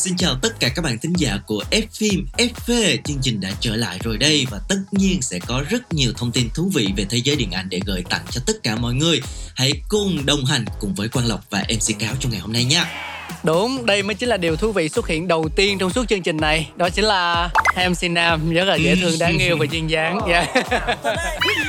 xin chào tất cả các bạn thính giả của F phim FV. Chương trình đã trở lại rồi đây và tất nhiên sẽ có rất nhiều thông tin thú vị về thế giới điện ảnh để gửi tặng cho tất cả mọi người. Hãy cùng đồng hành cùng với Quang Lộc và MC Cáo trong ngày hôm nay nha. Đúng, đây mới chính là điều thú vị xuất hiện đầu tiên trong suốt chương trình này Đó chính là MC Nam rất là dễ thương, đáng yêu và duyên dáng yeah.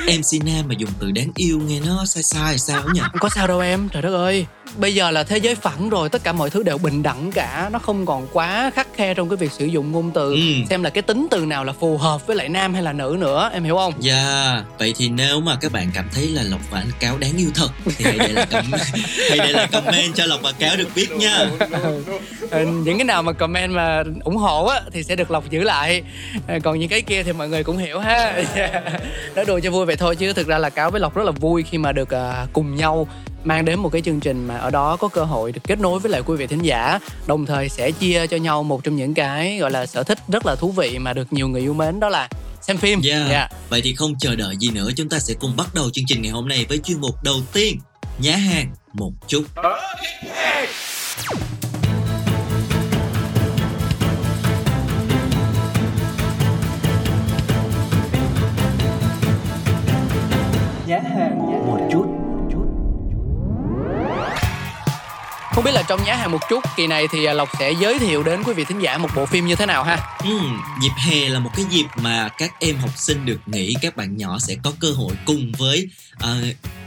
MC Nam mà dùng từ đáng yêu nghe nó sai sai sao nhỉ? Không có sao đâu em, trời đất ơi Bây giờ là thế giới phẳng rồi, tất cả mọi thứ đều bình đẳng cả Nó không còn quá khắc khe trong cái việc sử dụng ngôn từ Ừ. Xem là cái tính từ nào là phù hợp với lại nam hay là nữ nữa, em hiểu không? Dạ, vậy thì nếu mà các bạn cảm thấy là Lộc và anh Cáo đáng yêu thật thì hãy để lại comment, hãy để lại comment cho Lộc và Cáo được biết nha. Ờ, những cái nào mà comment mà ủng hộ á thì sẽ được lọc giữ lại. Ờ, còn những cái kia thì mọi người cũng hiểu ha. Nói đùa cho vui vậy thôi chứ thực ra là cáo với lộc rất là vui khi mà được à, cùng nhau mang đến một cái chương trình mà ở đó có cơ hội được kết nối với lại quý vị thính giả đồng thời sẽ chia cho nhau một trong những cái gọi là sở thích rất là thú vị mà được nhiều người yêu mến đó là xem phim. Yeah. Dạ. Vậy thì không chờ đợi gì nữa chúng ta sẽ cùng bắt đầu chương trình ngày hôm nay với chuyên mục đầu tiên Nhá hàng một chút không biết là trong nhá hàng một chút kỳ này thì à, lộc sẽ giới thiệu đến quý vị thính giả một bộ phim như thế nào ha? Ừm, dịp hè là một cái dịp mà các em học sinh được nghỉ các bạn nhỏ sẽ có cơ hội cùng với ờ,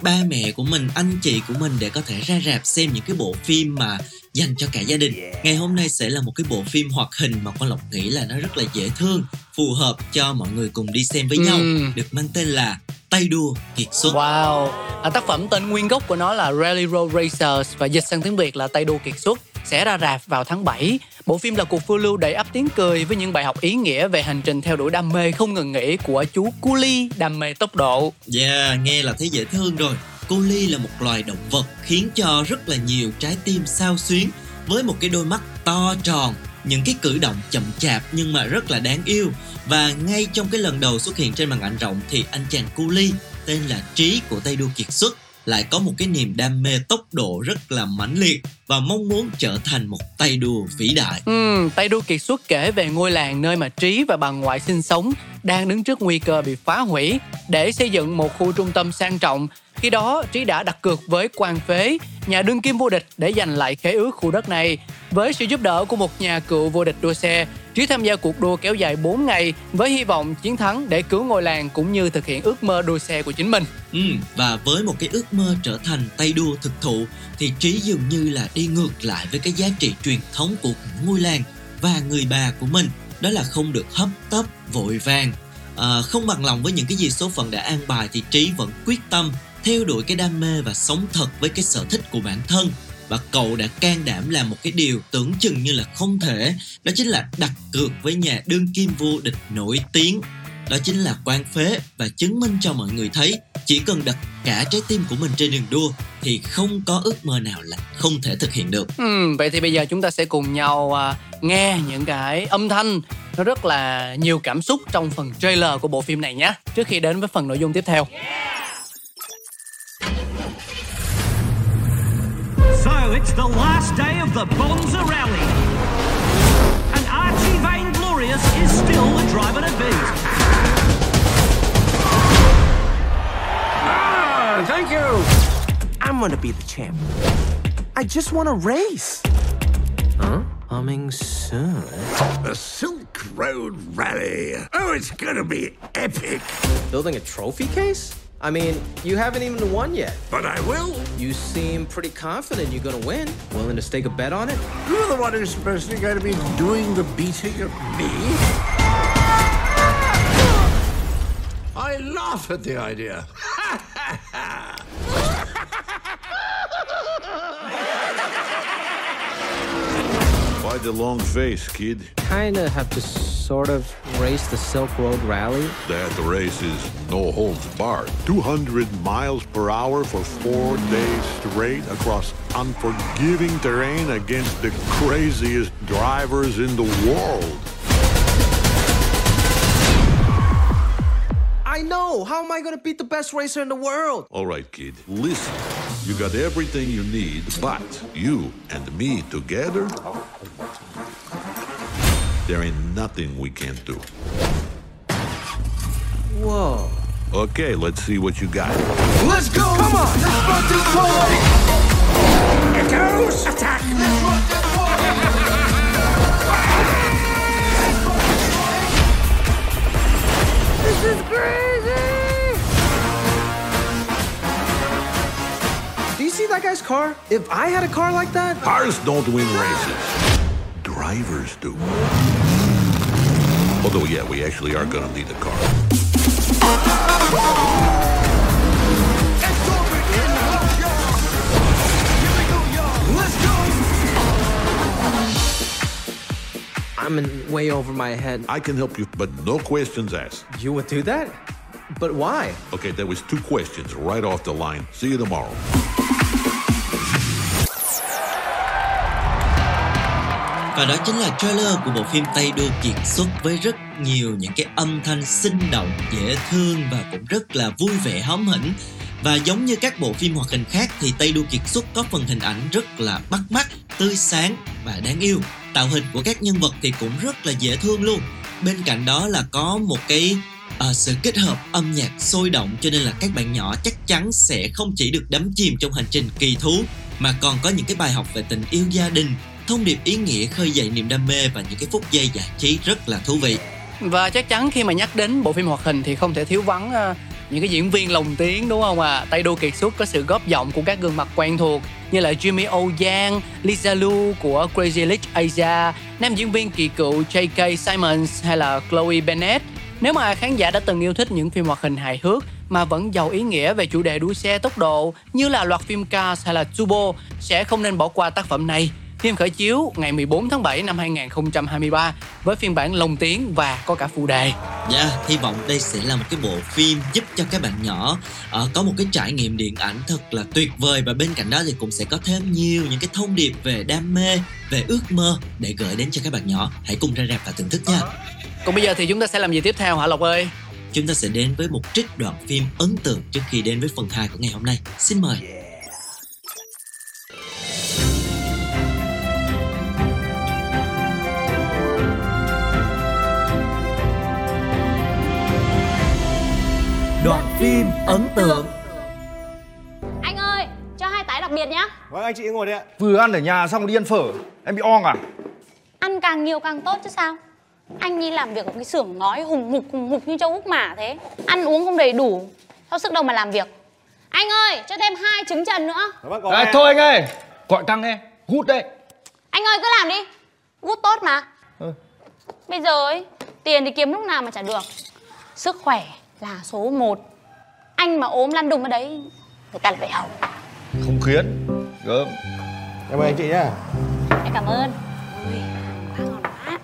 ba mẹ của mình anh chị của mình để có thể ra rạp xem những cái bộ phim mà dành cho cả gia đình ngày hôm nay sẽ là một cái bộ phim hoạt hình mà con lộc nghĩ là nó rất là dễ thương phù hợp cho mọi người cùng đi xem với nhau Ừm. được mang tên là tay đua kiệt xuất Wow, à, tác phẩm tên nguyên gốc của nó là Rally Road Racers và dịch sang tiếng Việt là Tay đua kiệt xuất sẽ ra rạp vào tháng 7. Bộ phim là cuộc phiêu lưu đầy ắp tiếng cười với những bài học ý nghĩa về hành trình theo đuổi đam mê không ngừng nghỉ của chú Culi đam mê tốc độ. Yeah, nghe là thấy dễ thương rồi. Cô Ly là một loài động vật khiến cho rất là nhiều trái tim sao xuyến với một cái đôi mắt to tròn, những cái cử động chậm chạp nhưng mà rất là đáng yêu. Và ngay trong cái lần đầu xuất hiện trên màn ảnh rộng thì anh chàng Cu Ly tên là Trí của Tây Đua Kiệt xuất lại có một cái niềm đam mê tốc độ rất là mãnh liệt và mong muốn trở thành một tay đua vĩ đại. Ừ, Tay đua kiệt xuất kể về ngôi làng nơi mà Trí và bà ngoại sinh sống đang đứng trước nguy cơ bị phá hủy để xây dựng một khu trung tâm sang trọng. Khi đó, Trí đã đặt cược với quan Phế, nhà đương kim vô địch để giành lại khế ước khu đất này. Với sự giúp đỡ của một nhà cựu vô địch đua xe, Trí tham gia cuộc đua kéo dài 4 ngày với hy vọng chiến thắng để cứu ngôi làng cũng như thực hiện ước mơ đua xe của chính mình. Ừ, và với một cái ước mơ trở thành tay đua thực thụ thì Trí dường như là đi ngược lại với cái giá trị truyền thống của ngôi làng và người bà của mình đó là không được hấp tấp vội vàng à, không bằng lòng với những cái gì số phận đã an bài thì Trí vẫn quyết tâm theo đuổi cái đam mê và sống thật với cái sở thích của bản thân và cậu đã can đảm làm một cái điều tưởng chừng như là không thể đó chính là đặt cược với nhà đương kim vô địch nổi tiếng đó chính là quan phế và chứng minh cho mọi người thấy chỉ cần đặt cả trái tim của mình trên đường đua thì không có ước mơ nào là không thể thực hiện được Ừm, vậy thì bây giờ chúng ta sẽ cùng nhau à, nghe những cái âm thanh nó rất là nhiều cảm xúc trong phần trailer của bộ phim này nhé. Trước khi đến với phần nội dung tiếp theo. So it's the last day of the Bonza Rally. And Archie Vainglorious is still the driver to beat. Ah, thank you. I'm gonna be the champ. I just want to race. Huh? Coming soon. The Silk Road Rally. Oh, it's gonna be epic. Building a trophy case? I mean, you haven't even won yet. But I will. You seem pretty confident you're gonna win. Willing to stake a bet on it? You're the one who's supposed to going to be doing the beating of me. I laugh at the idea. Why the long face, kid? Kinda have to sort of race the Silk Road Rally. That race is no holds barred. 200 miles per hour for four days straight across unforgiving terrain against the craziest drivers in the world. I know! How am I gonna beat the best racer in the world? All right, kid, listen. You got everything you need, but you and me together, there ain't nothing we can't do. Whoa. Okay, let's see what you got. Let's go! Come on! Let's run this party! Echoes, attack! This is crazy! Do you see that guy's car? If I had a car like that, Cars don't win races. Drivers do. Although, yeah, we actually are gonna need a car. I'm in way over my head. I can help you, but no questions asked. You would do that? But why? Okay, that was two questions right off the line. See you tomorrow. Và đó chính là trailer của bộ phim Tây Đô Kiệt xuất với rất nhiều những cái âm thanh sinh động, dễ thương và cũng rất là vui vẻ hóm hỉnh. Và giống như các bộ phim hoạt hình khác thì Tây Đô Kiệt xuất có phần hình ảnh rất là bắt mắt, tươi sáng và đáng yêu. Tạo hình của các nhân vật thì cũng rất là dễ thương luôn. Bên cạnh đó là có một cái à, sự kết hợp âm nhạc sôi động cho nên là các bạn nhỏ chắc chắn sẽ không chỉ được đắm chìm trong hành trình kỳ thú mà còn có những cái bài học về tình yêu gia đình thông điệp ý nghĩa khơi dậy niềm đam mê và những cái phút giây giải trí rất là thú vị Và chắc chắn khi mà nhắc đến bộ phim hoạt hình thì không thể thiếu vắng ờ, những cái diễn viên lồng tiếng đúng không ạ? À? Tây Đô Kiệt xuất có sự góp giọng của các gương mặt quen thuộc như là Jimmy O Yang, Lisa Lu của Crazy Rich Asia, nam diễn viên kỳ cựu J.K. Simons hay là Chloe Bennett. Nếu mà khán giả đã từng yêu thích những phim hoạt hình hài hước mà vẫn giàu ý nghĩa về chủ đề đua xe tốc độ như là loạt phim Cars hay là Turbo sẽ không nên bỏ qua tác phẩm này. Phim khởi chiếu ngày 14 tháng 7 năm 2023 với phiên bản lồng tiếng và có cả phụ đề. Dạ, yeah, hy vọng đây sẽ là một cái bộ phim giúp cho các bạn nhỏ uh, có một cái trải nghiệm điện ảnh thật là tuyệt vời và bên cạnh đó thì cũng sẽ có thêm nhiều những cái thông điệp về đam mê, về ước mơ để gửi đến cho các bạn nhỏ. Hãy cùng ra rạp và thưởng thức nha. Còn bây giờ thì chúng ta sẽ làm gì tiếp theo hả Lộc ơi? Chúng ta sẽ đến với một trích đoạn phim ấn tượng trước khi đến với phần 2 của ngày hôm nay. Xin mời. Đoạn phim ấn tượng. Anh ơi, cho hai tái đặc biệt nhá. Vâng anh chị ngồi đây ạ. Vừa ăn ở nhà xong đi ăn phở. Em bị ong à? Ăn càng nhiều càng tốt chứ sao? Anh đi làm việc ở cái xưởng ngói hùng hục hùng hục như châu Úc mả thế. Ăn uống không đầy đủ Sao sức đâu mà làm việc. Anh ơi, cho thêm hai trứng trần nữa. À, Thôi anh ơi Gọi căng nghe Hút đây Anh ơi cứ làm đi Gút tốt mà. Ừ. Bây giờ ấy, tiền thì kiếm lúc nào mà trả được. Sức khỏe là số 1 Anh mà ốm lăn đùng ở đấy Người ta là phải hầu. Không khiến. Gớm. Cảm ơn anh chị nhá. Em cảm ơn. Ui, quá ngon quá.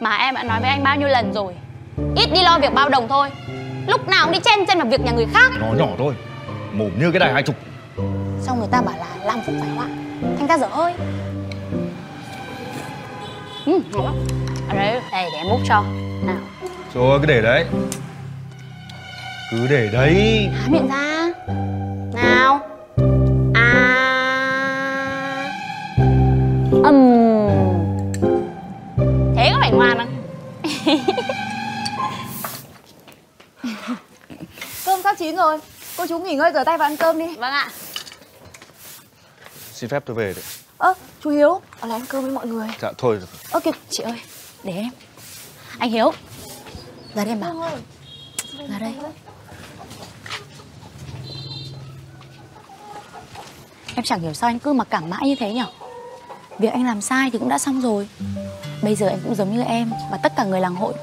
Mà em đã nói với anh bao nhiêu lần rồi. Ít đi lo việc bao đồng thôi. Lúc nào cũng đi chen chân vào việc nhà người khác. Nhỏ nhỏ thôi. Mồm như cái đài hai chục. Xong người ta bảo là làm phúc phải họa Thành ra dở hơi. Ừ, ngon lắm Ở đây, đây để em múc cho. Nào, Rồi cứ để đấy. Cứ để đấy. Há miệng ra. Nào. À. Ừm. Thế có phải ngoan không? Cơm sắp chín rồi. Cô chú nghỉ ngơi rửa tay và ăn cơm đi. Vâng ạ. Xin phép tôi về đấy. Ơ, chú Hiếu Ở lại ăn cơm với mọi người. Dạ thôi Ơ kìa, chị ơi Để em. Anh Hiếu. Ra đây em bảo. Ra đây. Em chẳng hiểu sao anh cứ mặc cảm mãi như thế nhở? Việc anh làm sai thì cũng đã xong rồi. Bây giờ anh cũng giống như em Và tất cả người làng hội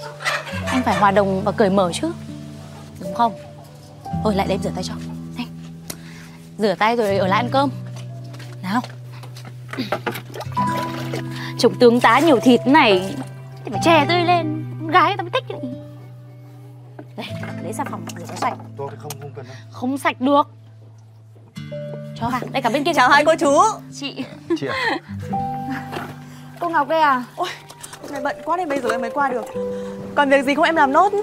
anh phải hòa đồng và cởi mở chứ. Đúng không? Thôi lại đây em rửa tay cho. Nhanh. Rửa tay rồi ở lại ăn cơm. Nào. Trông tướng tá nhiều thịt này thì phải che tươi lên. Con gái người ta mới thích cái này. đây lấy xà phòng rửa cho sạch. Tôi không không cần đâu. không sạch được. Cho vào đây cả bên kia Chào hai cô chú. Chị. Chị ạ. Cô Ngọc đây à? Ôi, hôm nay bận quá nên bây giờ em mới qua được. Còn việc gì không em làm nốt?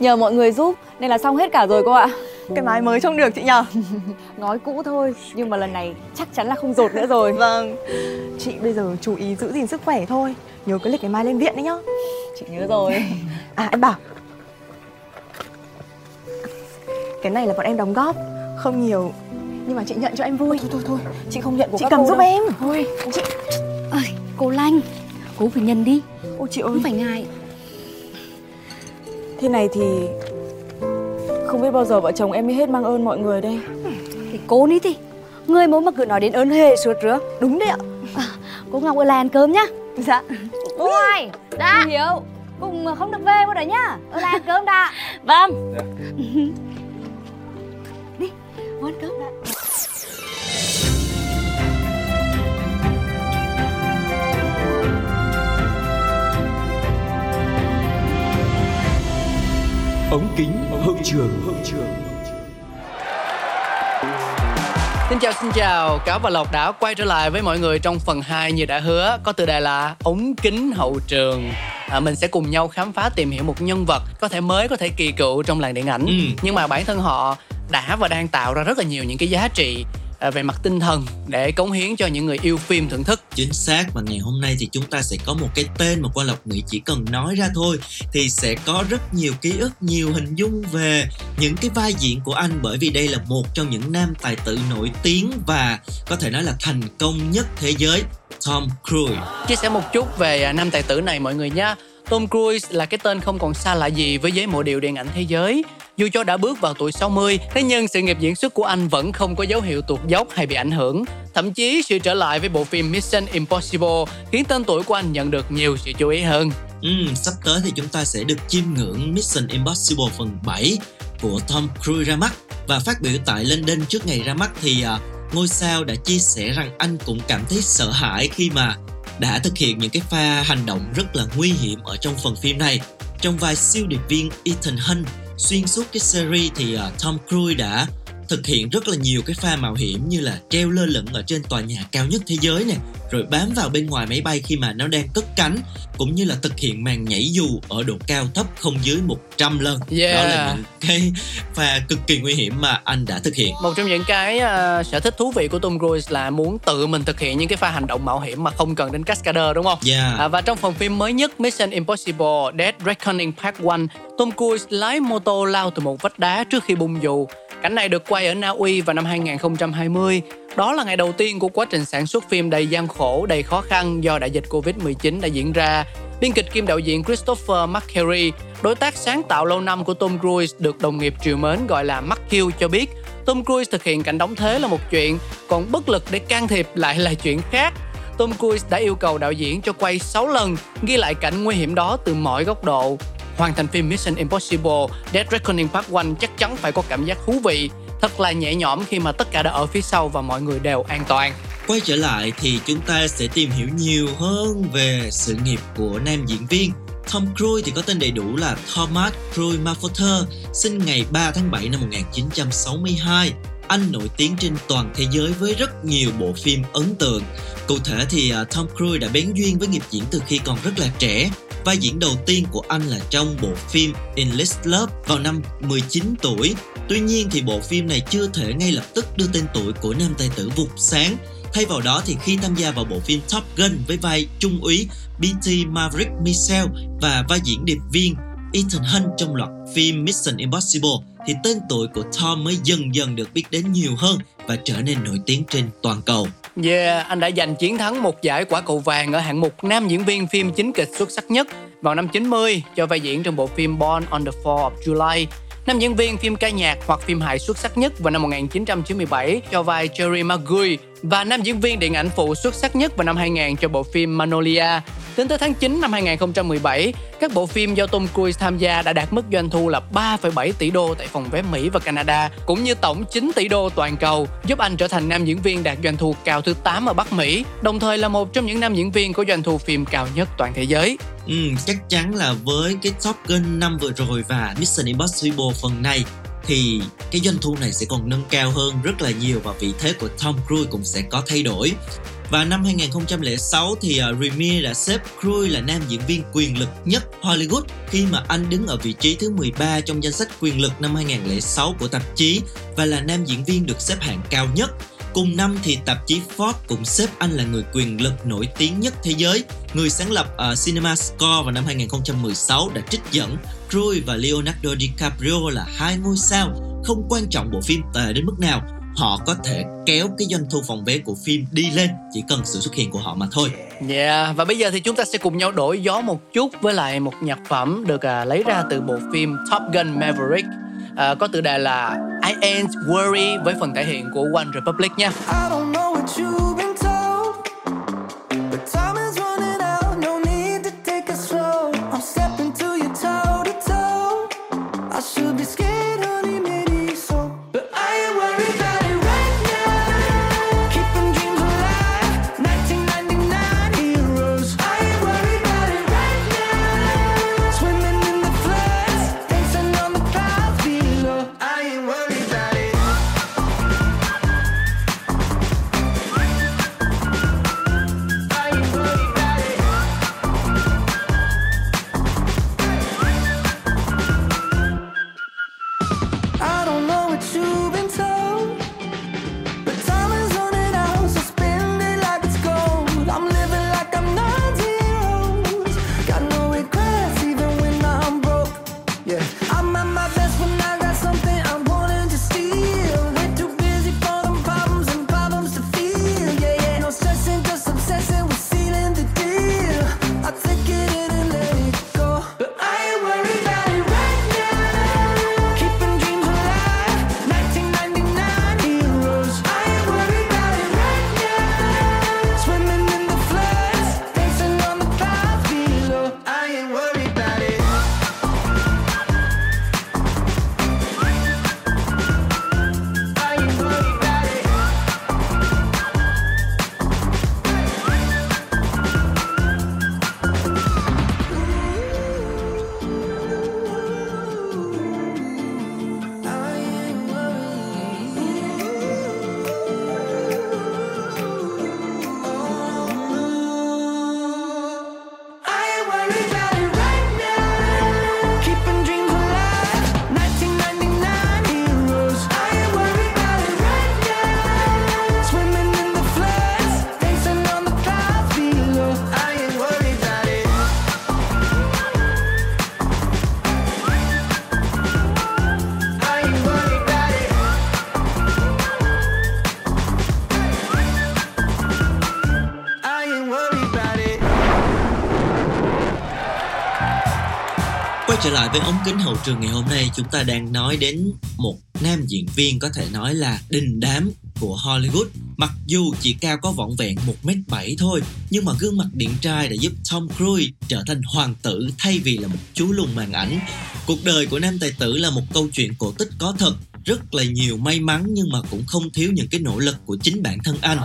Nhờ mọi người giúp nên là xong hết cả rồi cô ạ Cái mái mới trông được chị nhờ. Ngói cũ thôi Nhưng mà lần này chắc chắn là không rột nữa rồi. Vâng. Chị bây giờ chú ý giữ gìn sức khỏe thôi. Nhớ cái lịch cái mai lên viện đấy nhá. Chị nhớ rồi. À em bảo. Cái này là bọn em đóng góp. Không nhiều Nhưng mà chị nhận cho em vui. Thôi thôi thôi. Chị không nhận của Chị các cầm giúp đâu. em. Thôi. Chị. Ơi cô lanh cô phải nhân đi. Ôi chị ơi. không phải ngại. Thế này thì Không biết bao giờ vợ chồng em mới hết mang ơn mọi người đây. Thì cố đi thì. Người mỗi mà cứ nói đến ơn hề suốt rứa. Đúng đấy ạ. Cô ngọc ở lại ăn cơm nhá. Dạ. Ôi Đã. Hiếu Cùng không được về một đấy nhá. Ở lại ăn cơm đã. Vâng. Đi Vô ăn cơm đã ống kính hậu trường. Hậu trường Xin chào xin chào, Cáo và Lộc đã quay trở lại với mọi người trong phần 2 như đã hứa. Có tựa đề là ống kính hậu trường. À, Mình sẽ cùng nhau khám phá tìm hiểu một nhân vật Có thể mới, có thể kỳ cựu trong làng điện ảnh. Ừ. Nhưng mà bản thân họ đã và đang tạo ra rất là nhiều những cái giá trị về mặt tinh thần Để cống hiến cho những người yêu phim thưởng thức. Chính xác và ngày hôm nay thì chúng ta sẽ có một cái tên mà qua lộc nghĩ chỉ cần nói ra thôi thì sẽ có rất nhiều ký ức nhiều hình dung về những cái vai diễn của anh. Bởi vì đây là một trong những nam tài tử nổi tiếng và có thể nói là thành công nhất thế giới Tom Cruise. Chia sẻ một chút về à, nam tài tử này mọi người nha Tom Cruise là cái tên không còn xa lạ gì với giới mộ điệu điện ảnh thế giới Dù cho đã bước vào tuổi 60, thế nhưng sự nghiệp diễn xuất của anh vẫn không có dấu hiệu tụt dốc hay bị ảnh hưởng. Thậm chí sự trở lại với bộ phim Mission Impossible khiến tên tuổi của anh nhận được nhiều sự chú ý hơn. Ừ, sắp tới thì chúng ta sẽ được chiêm ngưỡng Mission Impossible phần 7 của Tom Cruise ra mắt và phát biểu tại London trước ngày ra mắt thì à, ngôi sao đã chia sẻ rằng anh cũng cảm thấy sợ hãi khi mà đã thực hiện những cái pha hành động rất là nguy hiểm ở trong phần phim này. Trong vai siêu điệp viên Ethan Hunt, xuyên suốt cái series thì à, Tom Cruise đã thực hiện rất là nhiều cái pha mạo hiểm như là treo lơ lửng ở trên tòa nhà cao nhất thế giới nè rồi bám vào bên ngoài máy bay khi mà nó đang cất cánh cũng như là thực hiện màn nhảy dù ở độ cao thấp không dưới 100 lần Yeah. đó là những cái pha cực kỳ nguy hiểm mà anh đã thực hiện Một trong những cái à, sở thích thú vị của Tom Cruise là muốn tự mình thực hiện những cái pha hành động mạo hiểm mà không cần đến cascader đúng không? yeah. À, và trong phần phim mới nhất Mission Impossible Dead Reckoning Part 1, Tom Cruise lái mô tô lao từ một vách đá trước khi bung dù. Cảnh này được quay ở Na Uy vào năm 2020. Đó là ngày đầu tiên của quá trình sản xuất phim đầy gian khổ, đầy khó khăn do đại dịch Covid-19 đã diễn ra. Biên kịch kiêm đạo diễn Christopher McQuarrie, đối tác sáng tạo lâu năm của Tom Cruise được đồng nghiệp triều mến gọi là McQ cho biết Tom Cruise thực hiện cảnh đóng thế là một chuyện, còn bất lực để can thiệp lại là chuyện khác. Tom Cruise đã yêu cầu đạo diễn cho quay 6 lần, ghi lại cảnh nguy hiểm đó từ mọi góc độ. Hoàn thành phim Mission Impossible Dead Reckoning Part 1 chắc chắn phải có cảm giác thú vị, thật là nhẹ nhõm khi mà tất cả đã ở phía sau và mọi người đều an toàn. Quay trở lại thì chúng ta sẽ tìm hiểu nhiều hơn về sự nghiệp của nam diễn viên. Tom Cruise thì có tên đầy đủ là Thomas Cruise Mafforter, sinh ngày 3 tháng 7 năm 1962. Anh nổi tiếng trên toàn thế giới với rất nhiều bộ phim ấn tượng. Cụ thể thì à, Tom Cruise đã bén duyên với nghiệp diễn từ khi còn rất là trẻ. Vai diễn đầu tiên của anh là trong bộ phim Endless Love vào năm 19 tuổi. Tuy nhiên thì bộ phim này chưa thể ngay lập tức đưa tên tuổi của nam tài tử vụt sáng Thay vào đó thì khi tham gia vào bộ phim Top Gun với vai trung úy BT Maverick Michelle và vai diễn điệp viên Ethan Hunt trong loạt phim Mission Impossible thì tên tuổi của Tom mới dần dần được biết đến nhiều hơn và trở nên nổi tiếng trên toàn cầu. Yeah, anh đã giành chiến thắng một giải quả cầu vàng ở hạng mục nam diễn viên phim chính kịch xuất sắc nhất vào năm 90 cho vai diễn trong bộ phim Born on the 4th of July. nam diễn viên phim ca nhạc hoặc phim hài xuất sắc nhất vào năm 1997 cho vai Jerry Maguire và nam diễn viên điện ảnh phụ xuất sắc nhất vào năm 2000 cho bộ phim Magnolia. Tính tới tháng 9 năm 2017, các bộ phim do Tom Cruise tham gia đã đạt mức doanh thu là 3,7 tỷ đô tại phòng vé Mỹ và Canada, cũng như tổng 9 tỷ đô toàn cầu, giúp anh trở thành nam diễn viên đạt doanh thu cao thứ 8 ở Bắc Mỹ, đồng thời là một trong những nam diễn viên có doanh thu phim cao nhất toàn thế giới. Ừ, chắc chắn là với cái Top Gun năm vừa rồi và Mission Impossible phần này thì cái doanh thu này sẽ còn nâng cao hơn rất là nhiều và vị thế của Tom Cruise cũng sẽ có thay đổi. Và năm 2006 thì uh, Remy đã xếp Cruise là nam diễn viên quyền lực nhất Hollywood khi mà anh đứng ở vị trí thứ 13 trong danh sách quyền lực năm 2006 của tạp chí và là nam diễn viên được xếp hạng cao nhất. Cùng năm thì tạp chí Forbes cũng xếp anh là người quyền lực nổi tiếng nhất thế giới. Người sáng lập à, uh, Cinema Score vào năm 2016 đã trích dẫn Cruise và Leonardo DiCaprio là hai ngôi sao không quan trọng bộ phim tệ đến mức nào họ có thể kéo cái doanh thu phòng vé của phim đi lên chỉ cần sự xuất hiện của họ mà thôi. Yeah, và bây giờ thì chúng ta sẽ cùng nhau đổi gió một chút với lại một nhạc phẩm được à, lấy ra từ bộ phim Top Gun Maverick à, có tựa đề là I Ain't Worry với phần thể hiện của One Republic nha. I don't know what you've với ống kính hậu trường ngày hôm nay, chúng ta đang nói đến một nam diễn viên có thể nói là đình đám của Hollywood. Mặc dù chỉ cao có vỏn vẹn 1m7 thôi, Nhưng mà gương mặt điện trai đã giúp Tom Cruise trở thành hoàng tử thay vì là một chú lùn màn ảnh. Cuộc đời của nam tài tử là một câu chuyện cổ tích có thật, Rất là nhiều may mắn nhưng mà cũng không thiếu những cái nỗ lực của chính bản thân anh.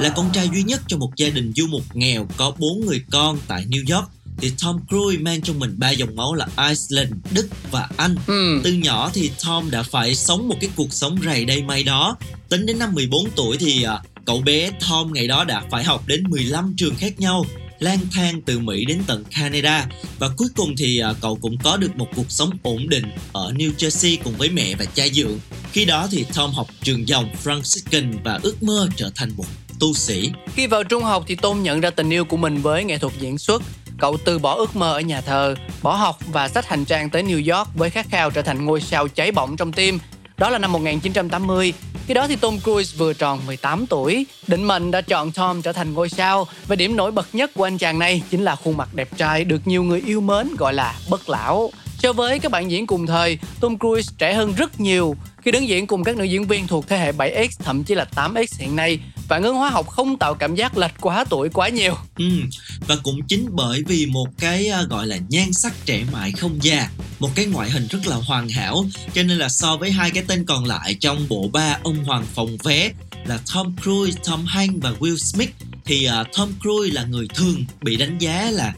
Là con trai duy nhất trong một gia đình du mục nghèo có 4 người con tại New York thì Tom Cruise mang trong mình ba dòng máu là Iceland, Đức và Anh. Từ nhỏ thì Tom đã phải sống một cái cuộc sống rầy đây may đó. Tính đến năm 14 tuổi thì à, cậu bé Tom ngày đó đã phải học đến 15 trường khác nhau lang thang từ Mỹ đến tận Canada và cuối cùng thì à, cậu cũng có được một cuộc sống ổn định ở New Jersey cùng với mẹ và cha dượng. Khi đó thì Tom học trường dòng Franciscan và ước mơ trở thành một tu sĩ. Khi vào trung học thì Tôn nhận ra tình yêu của mình với nghệ thuật diễn xuất. Cậu từ bỏ ước mơ ở nhà thờ, bỏ học và sách hành trang tới New York với khát khao trở thành ngôi sao cháy bỏng trong tim. Đó là năm 1980. Khi đó thì Tom Cruise vừa tròn 18 tuổi. Định mệnh đã chọn Tom trở thành ngôi sao và điểm nổi bật nhất của anh chàng này chính là khuôn mặt đẹp trai được nhiều người yêu mến gọi là bất lão. So với các bạn diễn cùng thời, Tom Cruise trẻ hơn rất nhiều khi đứng diễn cùng các nữ diễn viên thuộc thế hệ 7X thậm chí là 8X hiện nay. Phản ứng hóa học không tạo cảm giác lệch quá tuổi quá nhiều. Ừ, và cũng chính bởi vì một cái à, gọi là nhan sắc trẻ mãi không già, một cái ngoại hình rất là hoàn hảo, cho nên là so với hai cái tên còn lại trong bộ ba ông hoàng phòng vé là Tom Cruise, Tom Hanks và Will Smith thì uh, Tom Cruise là người thường bị đánh giá là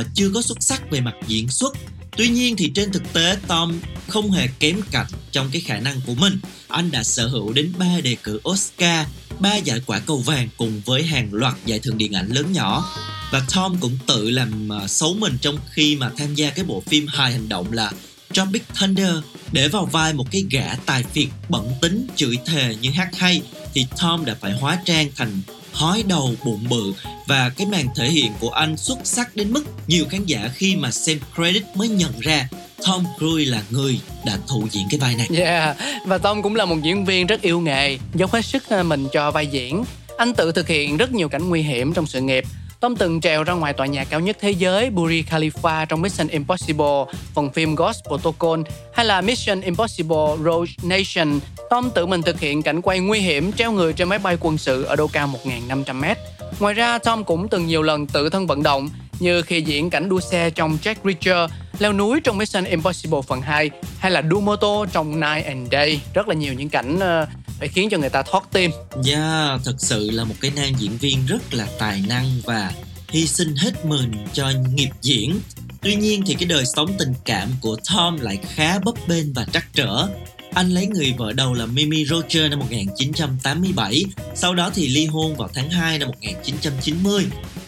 uh, chưa có xuất sắc về mặt diễn xuất Tuy nhiên thì trên thực tế Tom không hề kém cạnh trong cái khả năng của mình. Anh đã sở hữu đến 3 đề cử Oscar, 3 giải quả cầu vàng cùng với hàng loạt giải thưởng điện ảnh lớn nhỏ. Và Tom cũng tự làm ờ, xấu mình trong khi mà tham gia cái bộ phim hài hành động là Tropic Thunder để vào vai một cái gã tài phiệt bẩn tính chửi thề như hát hay thì Tom đã phải hóa trang thành hói đầu bụng bự và cái màn thể hiện của anh xuất sắc đến mức nhiều khán giả khi mà xem credit mới nhận ra Tom Cruise là người đã thụ diễn cái vai này. Yeah, và Tom cũng là một diễn viên rất yêu nghề, dốc hết sức à, mình cho vai diễn. Anh tự thực hiện rất nhiều cảnh nguy hiểm trong sự nghiệp Tom từng trèo ra ngoài tòa nhà cao nhất thế giới Burj Khalifa trong Mission Impossible, phần phim Ghost Protocol hay là Mission Impossible Rogue Nation. Tom tự mình thực hiện cảnh quay nguy hiểm treo người trên máy bay quân sự ở độ cao 1.500m. Ngoài ra, Tom cũng từng nhiều lần tự thân vận động như khi diễn cảnh đua xe trong Jack Reacher, leo núi trong Mission Impossible phần 2 hay là đua mô tô trong Night and Day. Rất là nhiều những cảnh uh, phải khiến cho người ta thoát tim. Yeah, thật sự là một cái nam diễn viên rất là tài năng và hy sinh hết mình cho nghiệp diễn. Tuy nhiên thì cái đời sống tình cảm của Tom lại khá bấp bênh và trắc trở. Anh lấy người vợ đầu là Mimi Roger năm 1987, sau đó thì ly hôn vào tháng 2 năm 1990.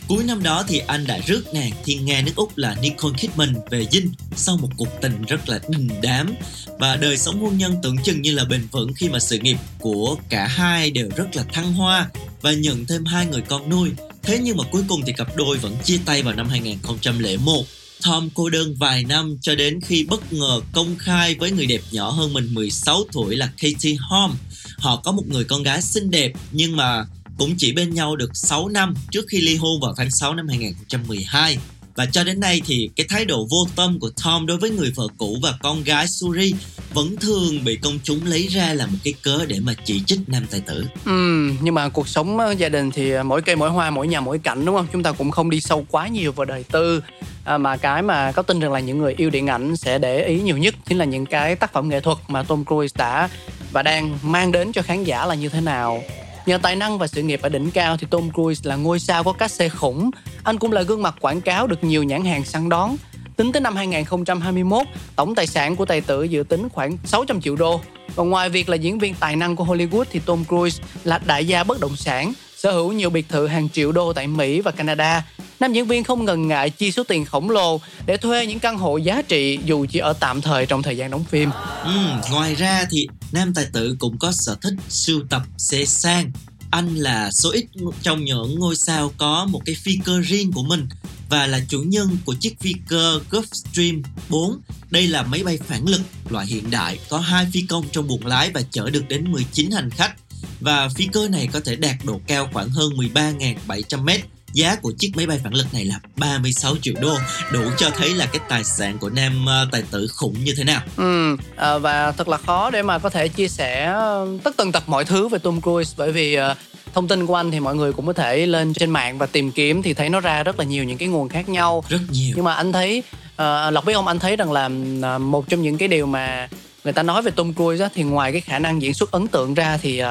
Cuối năm đó thì anh đã rước nàng thiên nga nước Úc là Nicole Kidman về dinh sau một cuộc tình rất là đình đám và đời sống hôn nhân tưởng chừng như là bền vững khi mà sự nghiệp của cả hai đều rất là thăng hoa và nhận thêm hai người con nuôi. Thế nhưng mà cuối cùng thì cặp đôi vẫn chia tay vào năm 2001. Tom cô đơn vài năm cho đến khi bất ngờ công khai với người đẹp nhỏ hơn mình 16 tuổi là Katie Holmes. Họ có một người con gái xinh đẹp, nhưng mà cũng chỉ bên nhau được 6 năm trước khi ly hôn vào tháng 6 năm 2012. Và cho đến nay thì cái thái độ vô tâm của Tom đối với người vợ cũ và con gái Suri vẫn thường bị công chúng lấy ra là một cái cớ để mà chỉ trích nam tài tử. Ừ, nhưng mà cuộc sống ờ, gia đình thì ờ, mỗi cây mỗi hoa, mỗi nhà mỗi cảnh đúng không? Chúng ta cũng không đi sâu quá nhiều vào đời tư. À, mà cái mà có tin rằng là những người yêu điện ảnh sẽ để ý nhiều nhất chính là những cái tác phẩm nghệ thuật mà Tom Cruise đã và đang mang đến cho khán giả là như thế nào Nhờ tài năng và sự nghiệp ở đỉnh cao thì Tom Cruise là ngôi sao có cách xe khủng. Anh cũng là gương mặt quảng cáo được nhiều nhãn hàng săn đón. Tính tới năm 2021, tổng tài sản của tài tử dự tính khoảng 600 triệu đô. Và ngoài việc là diễn viên tài năng của Hollywood thì Tom Cruise là đại gia bất động sản, sở hữu nhiều biệt thự hàng triệu đô tại Mỹ và Canada. Nam diễn viên không ngần ngại chi số tiền khổng lồ để thuê những căn hộ giá trị dù chỉ ở tạm thời trong thời gian đóng phim. Ừ, ngoài ra thì nam tài tử cũng có sở thích sưu tập xe sang. Anh là số ít trong những ngôi sao có một cái phi cơ riêng của mình và là chủ nhân của chiếc phi cơ Gulfstream 4. Đây là máy bay phản lực loại hiện đại, có hai phi công trong buồng lái và chở được đến 19 hành khách. Và phi cơ này có thể đạt độ cao khoảng hơn 13.700 mét giá của chiếc máy bay phản lực này là 36 triệu đô đủ cho thấy là cái tài sản của nam uh, tài tử khủng như thế nào. Ừ à, và thật là khó để mà có thể chia sẻ ờ, tất tần tật mọi thứ về Tom Cruise. Bởi vì uh, thông tin của anh thì mọi người cũng có thể lên trên mạng và tìm kiếm thì thấy nó ra rất là nhiều những cái nguồn khác nhau. Rất nhiều. Nhưng mà anh thấy uh, lộc biết không? Anh thấy rằng là uh, một trong những cái điều mà người ta nói về Tom Cruise á, thì ngoài cái khả năng diễn xuất ấn tượng ra thì uh,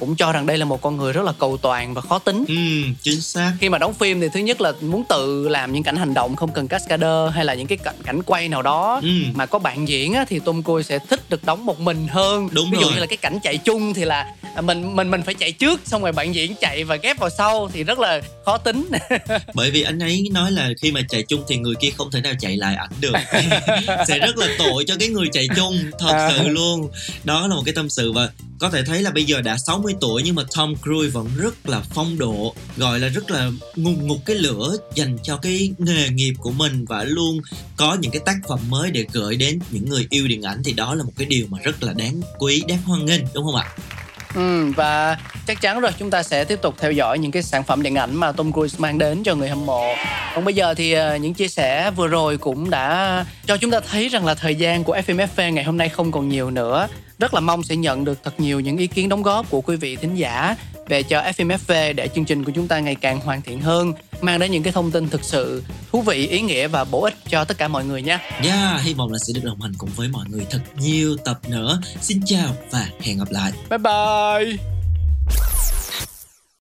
cũng cho rằng đây là một con người rất là cầu toàn và khó tính. Ừ, chính xác. Khi mà đóng phim thì thứ nhất là muốn tự làm những cảnh hành động không cần cascader hay là những cái cảnh cảnh quay nào đó ừ. mà có bạn diễn á, thì Tom Cruise sẽ thích được đóng một mình hơn. Đúng Ví dụ rồi. như là cái cảnh chạy chung thì là mình mình mình phải chạy trước xong rồi bạn diễn chạy và ghép vào sau thì rất là khó tính. Bởi vì anh ấy nói là khi mà chạy chung thì người kia không thể nào chạy lại ảnh được. sẽ rất là tội cho cái người chạy chung thật À. sự luôn. Đó là một cái tâm sự và có thể thấy là bây giờ đã 60 tuổi nhưng mà Tom Cruise vẫn rất là phong độ gọi là rất là ngùng ngục cái lửa dành cho cái nghề nghiệp của mình và luôn có những cái tác phẩm mới để gửi đến những người yêu điện ảnh thì đó là một cái điều mà rất là đáng quý đáng hoan nghênh đúng không ạ Ừ, và chắc chắn rồi chúng ta sẽ tiếp tục theo dõi những cái sản phẩm điện ảnh mà Tom Cruise mang đến cho người hâm mộ. Còn bây giờ thì ờ, những chia sẻ vừa rồi cũng đã cho chúng ta thấy rằng là thời gian của FMFV ngày hôm nay không còn nhiều nữa. Rất là mong sẽ nhận được thật nhiều những ý kiến đóng góp của quý vị thính giả về cho FMFV để chương trình của chúng ta ngày càng hoàn thiện hơn, mang đến những cái thông tin thực sự thú vị, ý nghĩa và bổ ích cho tất cả mọi người nha. Yeah, hy vọng là sẽ được đồng hành cùng với mọi người thật nhiều tập nữa. Xin chào và hẹn gặp lại. Bye bye.